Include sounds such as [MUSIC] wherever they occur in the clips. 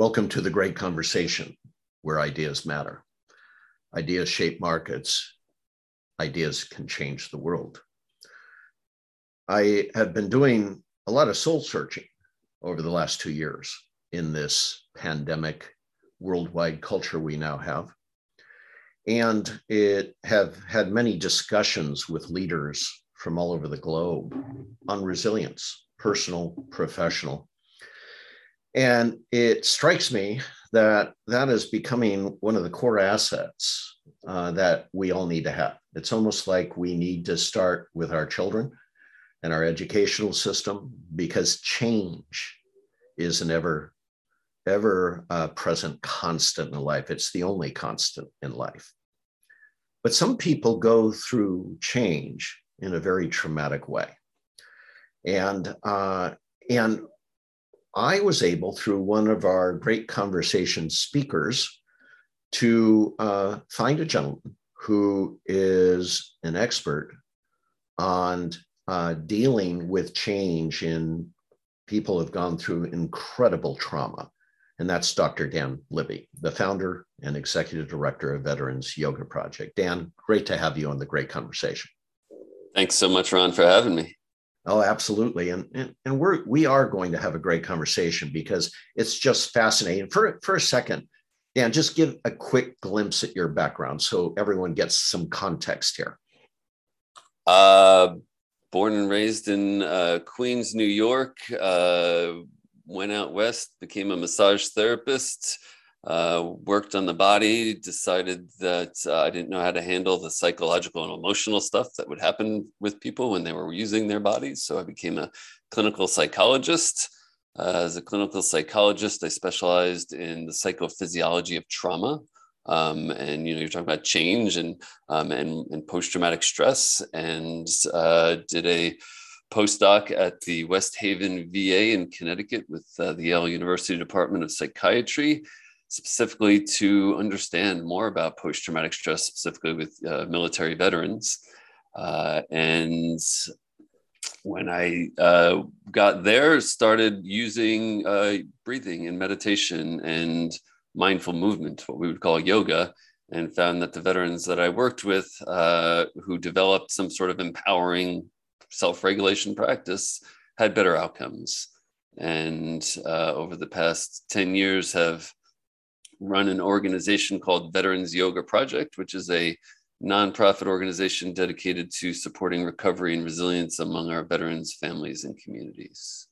Welcome to the great conversation where ideas matter. Ideas shape markets. Ideas can change the world. I have been doing a lot of soul searching over the last two years in this pandemic worldwide culture we now have. And it have had many discussions with leaders from all over the globe on resilience, personal, professional. And it strikes me that that is becoming one of the core assets uh, that we all need to have. It's almost like we need to start with our children and our educational system because change is an ever, ever uh, present constant in life. It's the only constant in life. But some people go through change in a very traumatic way. And, uh, and I was able, through one of our great conversation speakers, to uh, find a gentleman who is an expert on uh, dealing with change in people who have gone through incredible trauma. And that's Dr. Dan Libby, the founder and executive director of Veterans Yoga Project. Dan, great to have you on the great conversation. Thanks so much, Ron, for having me. Oh, absolutely. And, and, and we're, we are going to have a great conversation because it's just fascinating. For, for a second, Dan, just give a quick glimpse at your background so everyone gets some context here. Uh, born and raised in uh, Queens, New York. Uh, went out west, became a massage therapist uh, worked on the body, decided that uh, I didn't know how to handle the psychological and emotional stuff that would happen with people when they were using their bodies. So I became a clinical psychologist. Uh, as a clinical psychologist, I specialized in the psychophysiology of trauma. Um, and you know, you're talking about change and um, and, and post-traumatic stress, and uh, did a postdoc at the West Haven VA in Connecticut with uh, the Yale University Department of Psychiatry specifically to understand more about post traumatic stress, specifically with uh, military veterans. Uh, and when I uh, got there, started using uh, breathing and meditation and mindful movement, what we would call yoga, and found that the veterans that I worked with uh, who developed some sort of empowering self regulation practice had better outcomes. And uh, over the past 10 years, have run an organization called Veterans Yoga Project, which is a nonprofit organization dedicated to supporting recovery and resilience among our veterans, families, and communities.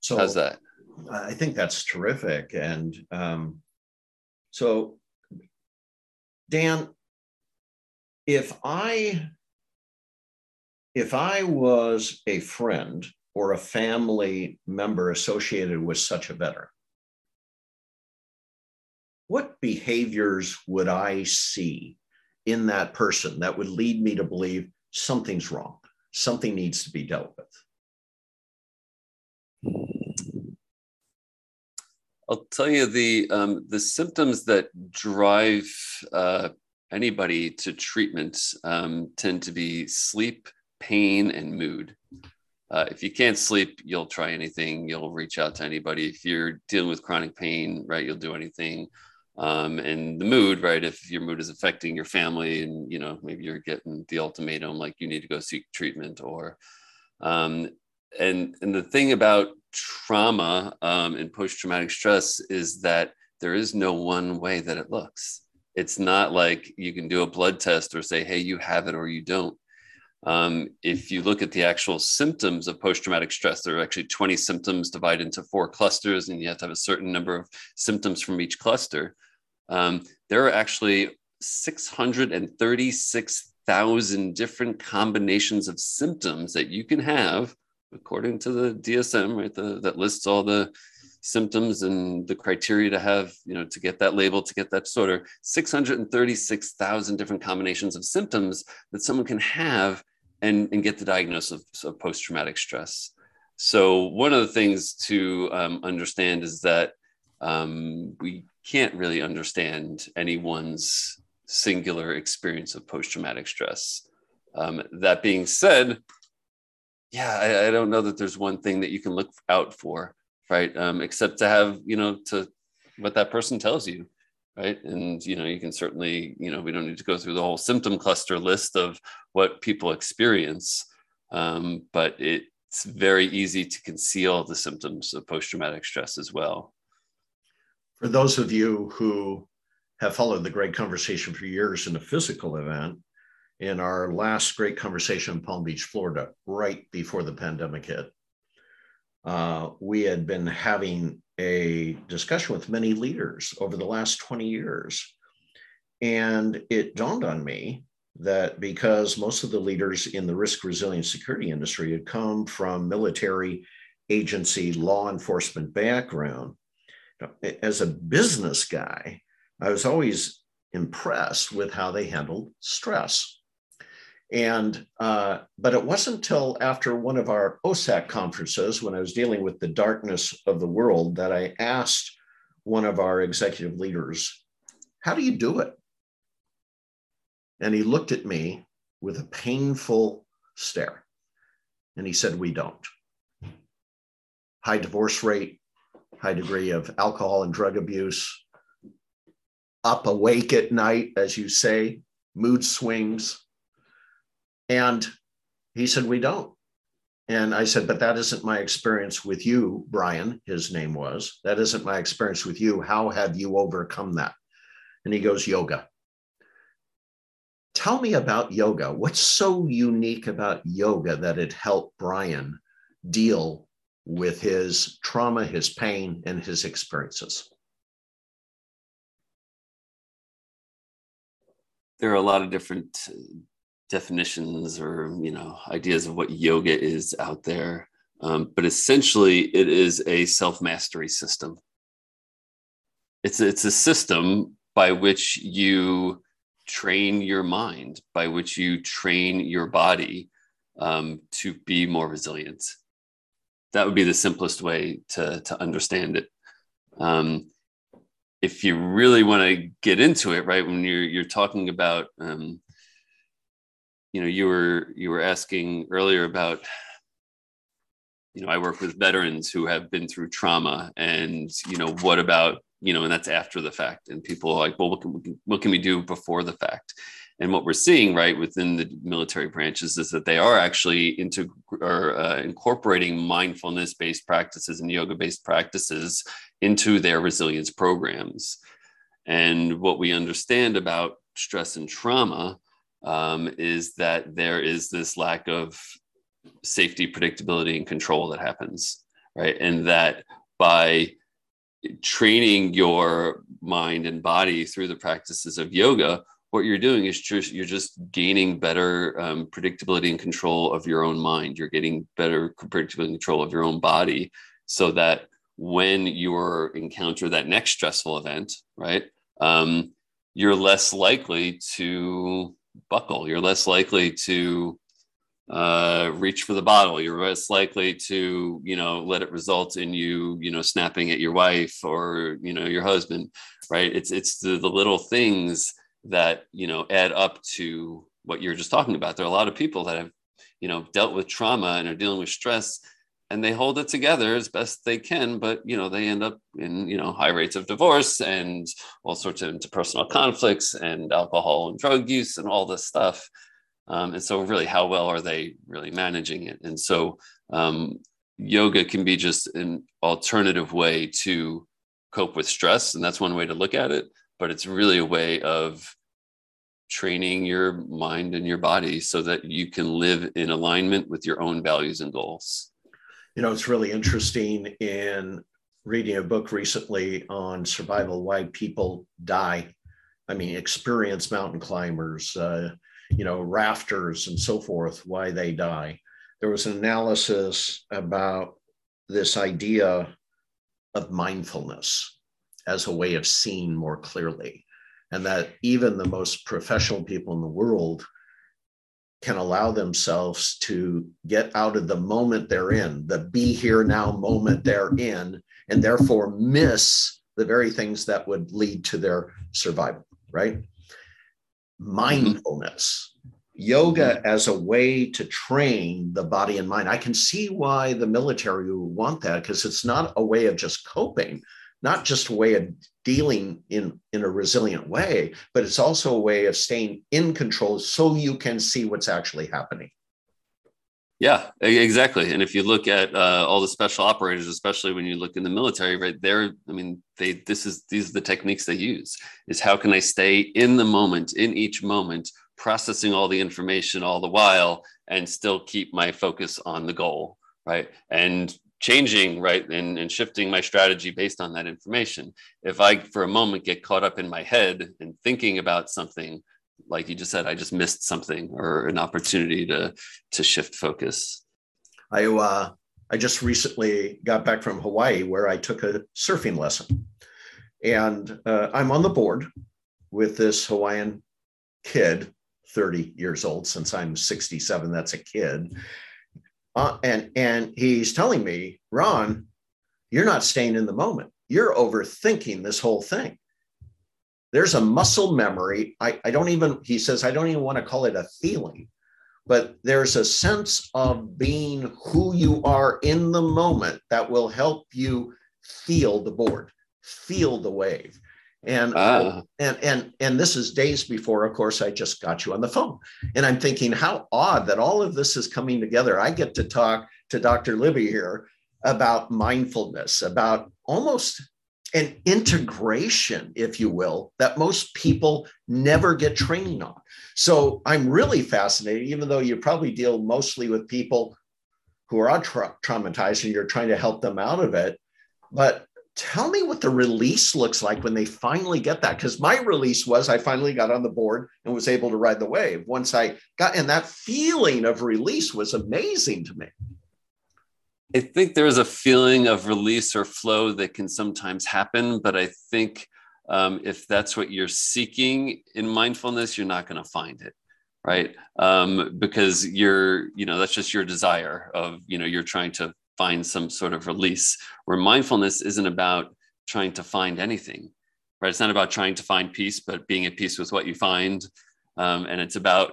So, how's that? I think that's terrific. And um, so, Dan, if I if I was a friend or a family member associated with such a veteran, what behaviors would I see in that person that would lead me to believe something's wrong, something needs to be dealt with? I'll tell you the um, the symptoms that drive uh, anybody to treatment um, tend to be sleep, pain, and mood. Uh, if you can't sleep, you'll try anything. You'll reach out to anybody. If you're dealing with chronic pain, right, you'll do anything um, and the mood, right? If your mood is affecting your family, and you know maybe you're getting the ultimatum like you need to go seek treatment, or um, and and the thing about trauma um, and post traumatic stress is that there is no one way that it looks. It's not like you can do a blood test or say, hey, you have it or you don't. Um, if you look at the actual symptoms of post traumatic stress, there are actually 20 symptoms divided into four clusters, and you have to have a certain number of symptoms from each cluster. Um, there are actually 636,000 different combinations of symptoms that you can have, according to the DSM, right? The, that lists all the symptoms and the criteria to have, you know, to get that label, to get that disorder. 636,000 different combinations of symptoms that someone can have and, and get the diagnosis of, of post traumatic stress. So, one of the things to um, understand is that um, we can't really understand anyone's singular experience of post traumatic stress. Um, that being said, yeah, I, I, don't know that there's one thing that you can look out for, right? Um, except to have, you know, to what that person tells you right and you know you can certainly you know we don't need to go through the whole symptom cluster list of what people experience um, but it's very easy to conceal the symptoms of post-traumatic stress as well for those of you who have followed the great conversation for years in a physical event in our last great conversation in palm beach florida right before the pandemic hit uh, we had been having a discussion with many leaders over the last 20 years. And it dawned on me that because most of the leaders in the risk resilient security industry had come from military agency law enforcement background, as a business guy, I was always impressed with how they handled stress. And uh, but it wasn't until after one of our OSAC conferences, when I was dealing with the darkness of the world, that I asked one of our executive leaders, "How do you do it?" And he looked at me with a painful stare, and he said, "We don't." High divorce rate, high degree of alcohol and drug abuse, up awake at night, as you say, mood swings and he said, We don't. And I said, But that isn't my experience with you, Brian, his name was. That isn't my experience with you. How have you overcome that? And he goes, Yoga. Tell me about yoga. What's so unique about yoga that it helped Brian deal with his trauma, his pain, and his experiences? There are a lot of different definitions or you know ideas of what yoga is out there um, but essentially it is a self-mastery system it's it's a system by which you train your mind by which you train your body um, to be more resilient that would be the simplest way to to understand it. Um, if you really want to get into it right when you're you're talking about um, you know you were you were asking earlier about you know i work with veterans who have been through trauma and you know what about you know and that's after the fact. And people are like well what can, what can we do before the fact and what we're seeing right within the military branches is that they are actually into or uh, incorporating mindfulness based practices and yoga based practices into their resilience programs and what we understand about stress and trauma um, is that there is this lack of safety, predictability, and control that happens, right? And that by training your mind and body through the practices of yoga, what you're doing is just you're just gaining better um, predictability and control of your own mind. You're getting better predictability and control of your own body, so that when you encounter that next stressful event, right, um, you're less likely to buckle. You're less likely to uh, reach for the bottle. You're less likely to, you know, let it result in you, you know, snapping at your wife or, you know, your husband, right? It's it's the, the little things that, you know, add up to what you're just talking about. There are a lot of people that have, you know, dealt with trauma and are dealing with stress and they hold it together as best they can but you know they end up in you know high rates of divorce and all sorts of interpersonal conflicts and alcohol and drug use and all this stuff. Um, and so really how well are they really managing it? And so um, yoga can be just an alternative way to cope with stress and that's one way to look at it but it's really a way of training your mind and your body so that you can live in alignment with your own values and goals you know, it's really interesting in reading a book recently on survival, why people die. I mean, experienced mountain climbers, uh, you know, rafters and so forth, why they die. There was an analysis about this idea of mindfulness as a way of seeing more clearly. And that even the most professional people in the world can allow themselves to get out of the moment they're in, the be here now moment they're in, and therefore miss the very things that would lead to their survival, right? Mindfulness, yoga as a way to train the body and mind. I can see why the military would want that because it's not a way of just coping, not just a way of dealing in, in a resilient way, but it's also a way of staying in control so you can see what's actually happening. Yeah, exactly. And if you look at uh, all the special operators, especially when you look in the military, right there, I mean, they this is these are the techniques they use. Is how can I stay in the moment, in each moment, processing all the information all the while, and still keep my focus on the goal, right? And changing, right, and, and shifting my strategy based on that information. If I, for a moment, get caught up in my head and thinking about something like you just said, I just missed something or an opportunity to to shift focus. I uh, I just recently got back from Hawaii where I took a surfing lesson, and uh, I'm on the board with this Hawaiian kid, 30 years old. Since I'm 67, that's a kid. Uh, and and he's telling me, Ron, you're not staying in the moment. You're overthinking this whole thing there's a muscle memory. I, I don't even, he says, I don't even want to call it a feeling, but there's a sense of being who you are in the moment that will help you feel the board, feel the wave. And, uh. and and and this is days before, of course, I just got you on the phone. And I'm thinking, how odd that all of this is coming together. I get to talk to Dr. Libby here about mindfulness, about almost an integration, if you will, that most people never get training on. So I'm really fascinated, even though you probably deal mostly with people who are tra- traumatized and you're trying to help them out of it. But tell me what the release looks like when they finally get that. Because my release was I finally got on the board and was able to ride the wave once I got, and that feeling of release was amazing to me. I think there's a feeling of release or flow that can sometimes happen, but I think um, if that's what you're seeking in mindfulness, you're not going to find it, right? Um, because you're, you know, that's just your desire of, you know, you're trying to find some sort of release. Where mindfulness isn't about trying to find anything, right? It's not about trying to find peace, but being at peace with what you find, um, and it's about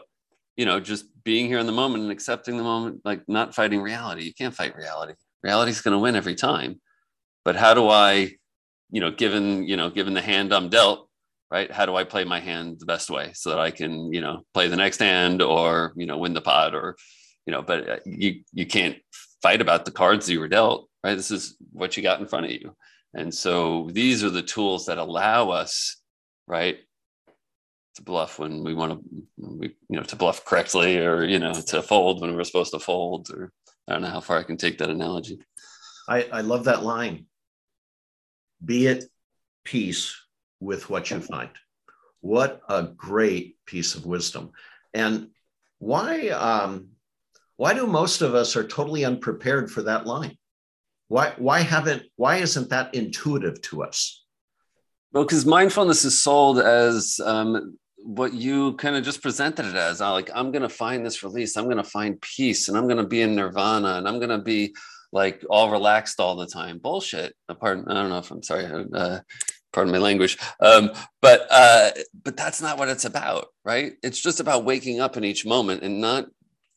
you know, just being here in the moment and accepting the moment, like not fighting reality. You can't fight reality. Reality's going to win every time. But how do I, you know, given, you know, given the hand I'm dealt, right? How do I play my hand the best way so that I can, you know, play the next hand or, you know, win the pot or, you know, but uh, you, you can't fight about the cards you were dealt, right? This is what you got in front of you. And so these are the tools that allow us, right, to bluff when we want to, we, you know, to bluff correctly or, you know, to fold when we're supposed to fold or I don't know how far I can take that analogy. I, I love that line. Be at peace with what you find. What a great piece of wisdom. And why, um, why do most of us are totally unprepared for that line? Why, why haven't, why isn't that intuitive to us? Well, because mindfulness is sold as um, what you kind of just presented it as. like, I'm going to find this release. I'm going to find peace and I'm going to be in nirvana and I'm going to be like all relaxed all the time. Bullshit. Uh, pardon. I don't know if I'm sorry. Uh, pardon my language. Um, but uh, but that's not what it's about, right? It's just about waking up in each moment and not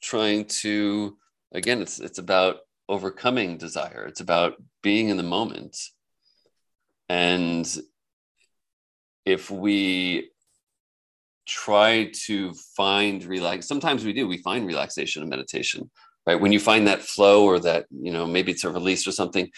trying to. Again, it's it's about overcoming desire. It's about being in the moment. And if we try to find relax sometimes we do we find relaxation and meditation right when you find that flow or that you know maybe it's a release or something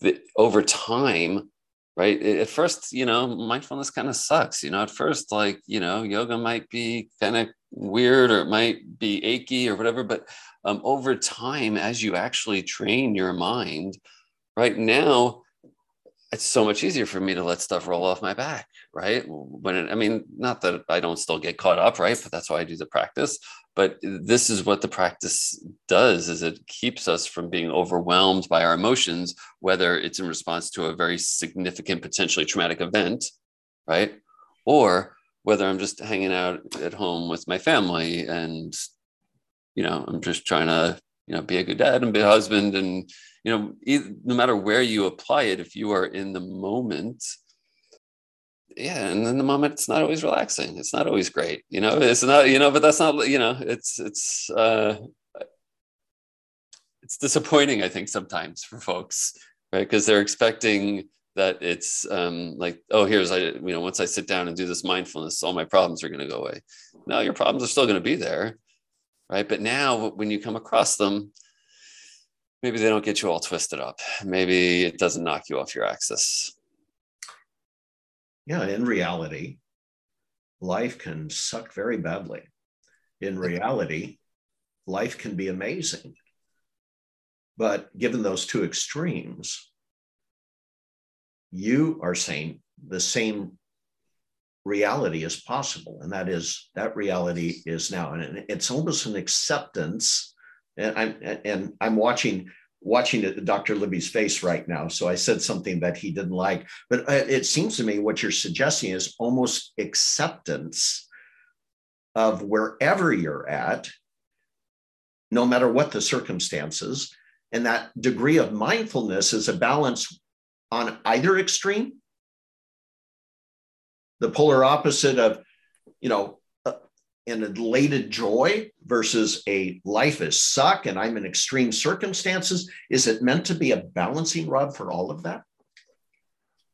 that over time right? At first you know mindfulness kind of sucks you know? At first like you know yoga might be kind of weird or it might be achy or whatever but um, over time as you actually train your mind right now it's so much easier for me to let stuff roll off my back, right? When it, I mean, not that I don't still get caught up, right? But that's why I do the practice. But this is what the practice does: is it keeps us from being overwhelmed by our emotions, whether it's in response to a very significant, potentially traumatic event, right, or whether I'm just hanging out at home with my family and, you know, I'm just trying to, you know, be a good dad and be a husband and you know no matter where you apply it if you are in the moment yeah and in the moment it's not always relaxing. It's not always great you know? It's not you know but that's not you know it's it's uh it's disappointing i think sometimes for folks right? Because they're expecting that it's um, like, oh, here's I, you know, once I sit down and do this mindfulness, all my problems are going to go away. No, your problems are still going to be there, right? But now, when you come across them, maybe they don't get you all twisted up. Maybe it doesn't knock you off your axis. Yeah, in reality, life can suck very badly. In reality, life can be amazing. But given those two extremes, you are saying the same reality is possible. And that is, that reality is now. And it's almost an acceptance. And I'm, and I'm watching watching Dr. Libby's face right now. So I said something that he didn't like. But uh, it seems to me what you're suggesting is almost acceptance of wherever you're at, no matter what the circumstances. And that degree of mindfulness is a balance on either extreme. The polar opposite of, you know, an elated joy versus a life is suck and I'm in extreme circumstances? Is it meant to be a balancing rod for all of that?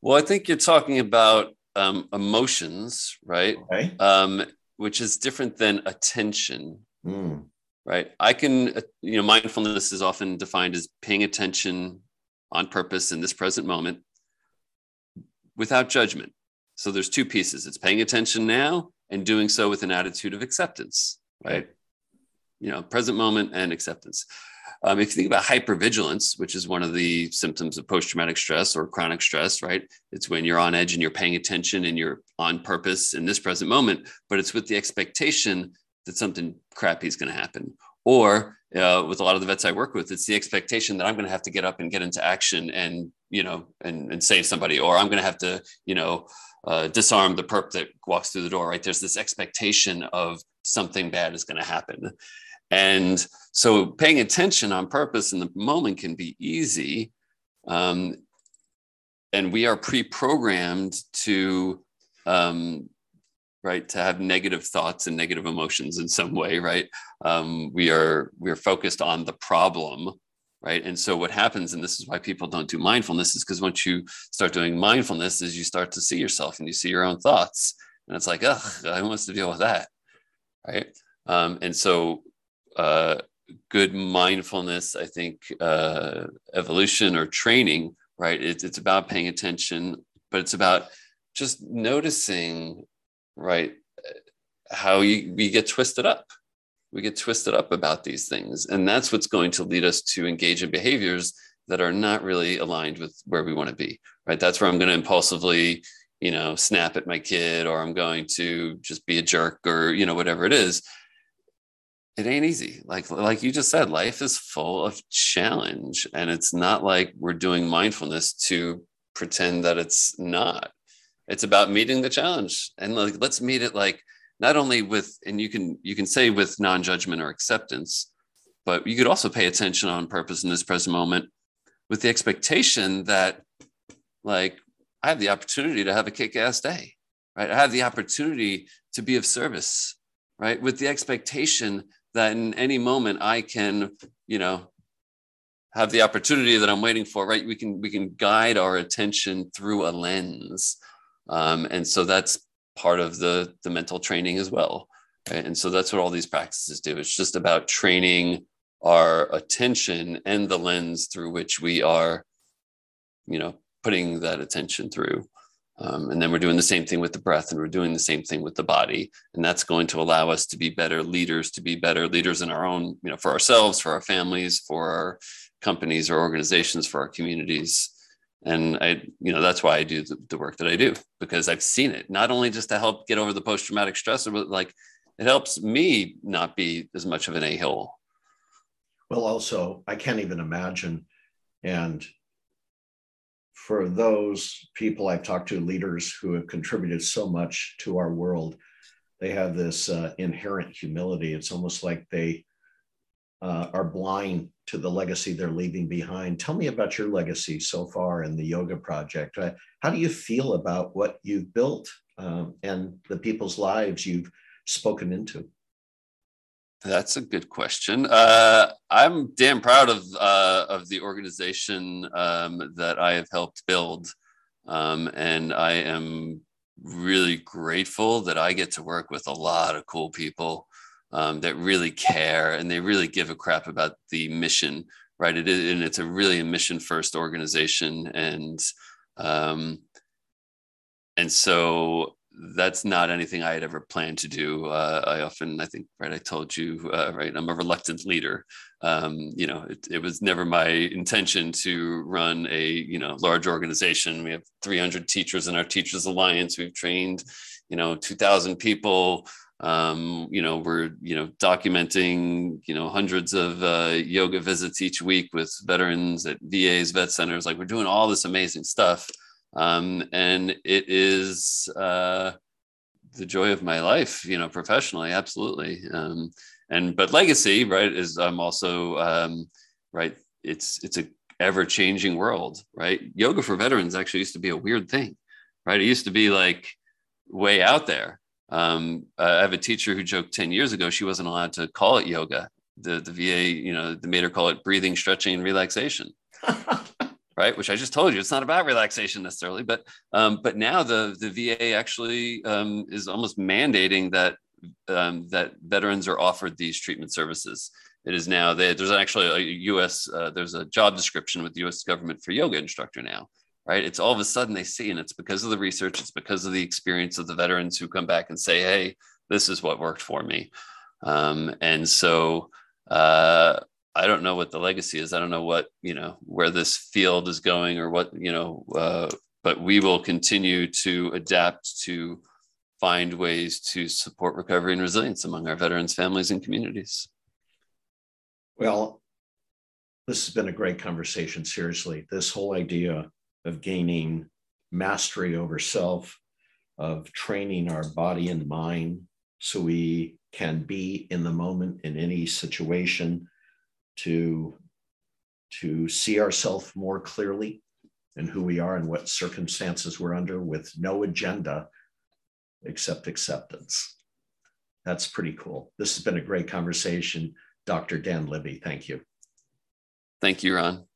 Well, I think you're talking about um, emotions, right? Okay. Um, which is different than attention, mm. right? I can, uh, you know, mindfulness is often defined as paying attention on purpose in this present moment without judgment. So there's two pieces it's paying attention now and doing so with an attitude of acceptance, right? You know, present moment and acceptance. Um, if you think about hypervigilance, which is one of the symptoms of post traumatic stress or chronic stress, right? It's when you're on edge and you're paying attention and you're on purpose in this present moment, but it's with the expectation that something crappy is going to happen. Or uh, with a lot of the vets I work with, it's the expectation that I'm going to have to get up and get into action and, you know, and, and save somebody, or I'm going to have to, you know, uh, disarm the perp that walks through the door, right? There's this expectation of something bad is going to happen. And so paying attention on purpose in the moment can be easy. Um, and we are pre programmed to, um, right, to have negative thoughts and negative emotions in some way, right? Um, we are we are focused on the problem right? And so what happens and this is why people don't do mindfulness is because once you start doing mindfulness is you start to see yourself and you see your own thoughts. And it's like ugh who wants to deal with that right? Um, and so uh, good mindfulness i think uh, evolution or training right it's, it's about paying attention but it's about just noticing right? How you, we get twisted up. We get twisted up about these things. And that's what's going to lead us to engage in behaviors that are not really aligned with where we want to be right? That's where i'm going to impulsively you know snap at my kid or i'm going to just be a jerk or you know whatever it is. It ain't easy. Like like you just said life is full of challenge. And it's not like we're doing mindfulness to pretend that it's not it's about meeting the challenge. And like let's meet it like not only with and you can you can say with non-judgment or acceptance but you could also pay attention on purpose in this present moment with the expectation that like i have the opportunity to have a kick-ass day right? I have the opportunity to be of service right? With the expectation that in any moment i can you know have the opportunity that i'm waiting for right? We can we can guide our attention through a lens um, and so that's part of the the mental training as well. Right? and so that's what all these practices do. It's just about training our attention and the lens through which we are you know putting that attention through. Um, and then we're doing the same thing with the breath and we're doing the same thing with the body. And that's going to allow us to be better leaders to be better leaders in our own you know for ourselves for our families for our companies or organizations for our communities and i you know that's why i do the, the, work that i do because i've seen it not only just to help get over the post-traumatic stress but like it helps me not be as much of an a-hole. Well also i can't even imagine. And for those people i've talked to leaders who have contributed so much to our world they have this uh, inherent humility. It's almost like they uh, are blind to the legacy they're leaving behind. Tell me about your legacy so far in the yoga project. Uh, how do you feel about what you've built um, and the people's lives you've spoken into? That's a good question. Uh, I'm damn proud of uh, of the organization um, that I have helped build. Um, and I am really grateful that I get to work with a lot of cool people um, that really care and they really give a crap about the mission, right? It is, and it's a really a mission first organization. And, um, and so that's not anything I had ever planned to do. Uh, I often, I think, right, I told you, uh, right, I'm a reluctant leader. Um, you know, it, it, was never my intention to run a, you know, large organization. We have 300 teachers in our Teachers Alliance. We've trained, you know, 2,000 people. Um, you know, we're, you know, documenting, you know, hundreds of uh, yoga visits each week with veterans at VAs, vet centers. Like we're doing all this amazing stuff. Um, and it is uh, the joy of my life you know professionally absolutely. Um, and but legacy right is i'm also um, right it's it's a ever changing world right? Yoga for veterans actually used to be a weird thing right? It used to be like way out there um, i have a teacher who joked 10 years ago she wasn't allowed to call it yoga the, the va you know they made her call it breathing stretching and relaxation [LAUGHS] right? Which I just told you, it's not about relaxation necessarily, but um, but now the the VA actually um, is almost mandating that um, that veterans are offered these treatment services. It is now they, there's actually a U.S. Uh, there's a job description with the U.S. government for yoga instructor now, right? It's all of a sudden they see, and it's because of the research, it's because of the experience of the veterans who come back and say, "Hey, this is what worked for me," um, and so. Uh, I don't know what the legacy is. I don't know what you know where this field is going or what you know. Uh, but we will continue to adapt to find ways to support recovery and resilience among our veterans, families, and communities. Well, this has been a great conversation. Seriously, this whole idea of gaining mastery over self, of training our body and mind so we can be in the moment in any situation to to see ourselves more clearly and who we are and what circumstances we're under with no agenda except acceptance. That's pretty cool. This has been a great conversation. Dr. Dan Libby, thank you. Thank you, Ron.